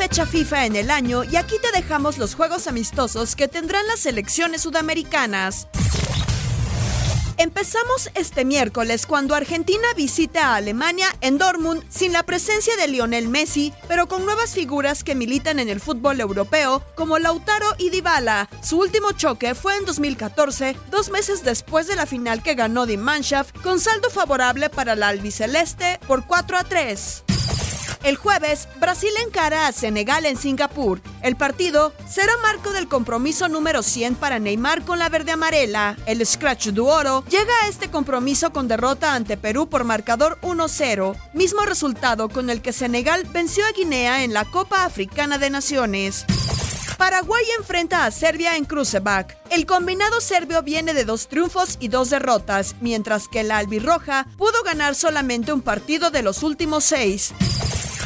fecha FIFA en el año y aquí te dejamos los juegos amistosos que tendrán las selecciones sudamericanas. Empezamos este miércoles cuando Argentina visita a Alemania en Dortmund sin la presencia de Lionel Messi, pero con nuevas figuras que militan en el fútbol europeo como Lautaro y Dybala. Su último choque fue en 2014, dos meses después de la final que ganó Die Mannschaft, con saldo favorable para la albiceleste por 4 a 3. El jueves, Brasil encara a Senegal en Singapur. El partido será marco del compromiso número 100 para Neymar con la verde amarela. El Scratch du Oro llega a este compromiso con derrota ante Perú por marcador 1-0, mismo resultado con el que Senegal venció a Guinea en la Copa Africana de Naciones. Paraguay enfrenta a Serbia en Cruzeback. El combinado serbio viene de dos triunfos y dos derrotas, mientras que la albirroja pudo ganar solamente un partido de los últimos seis.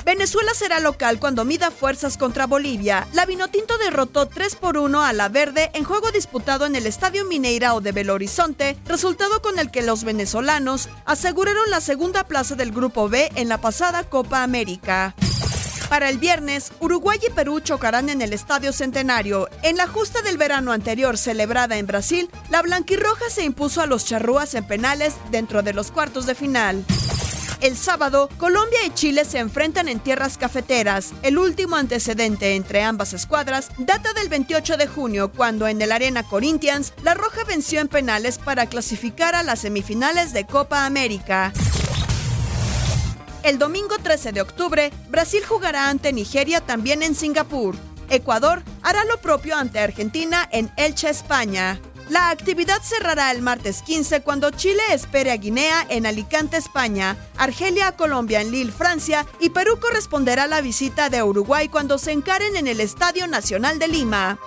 Venezuela será local cuando mida fuerzas contra Bolivia. La Vinotinto derrotó 3 por 1 a la Verde en juego disputado en el Estadio Mineirao de Belo Horizonte, resultado con el que los venezolanos aseguraron la segunda plaza del Grupo B en la pasada Copa América. Para el viernes, Uruguay y Perú chocarán en el Estadio Centenario. En la justa del verano anterior celebrada en Brasil, la blanquirroja se impuso a los charrúas en penales dentro de los cuartos de final. El sábado, Colombia y Chile se enfrentan en tierras cafeteras. El último antecedente entre ambas escuadras data del 28 de junio, cuando en el Arena Corinthians, la Roja venció en penales para clasificar a las semifinales de Copa América. El domingo 13 de octubre, Brasil jugará ante Nigeria también en Singapur. Ecuador hará lo propio ante Argentina en Elche, España. La actividad cerrará el martes 15 cuando Chile espere a Guinea en Alicante, España, Argelia a Colombia en Lille, Francia y Perú corresponderá la visita de Uruguay cuando se encaren en el Estadio Nacional de Lima.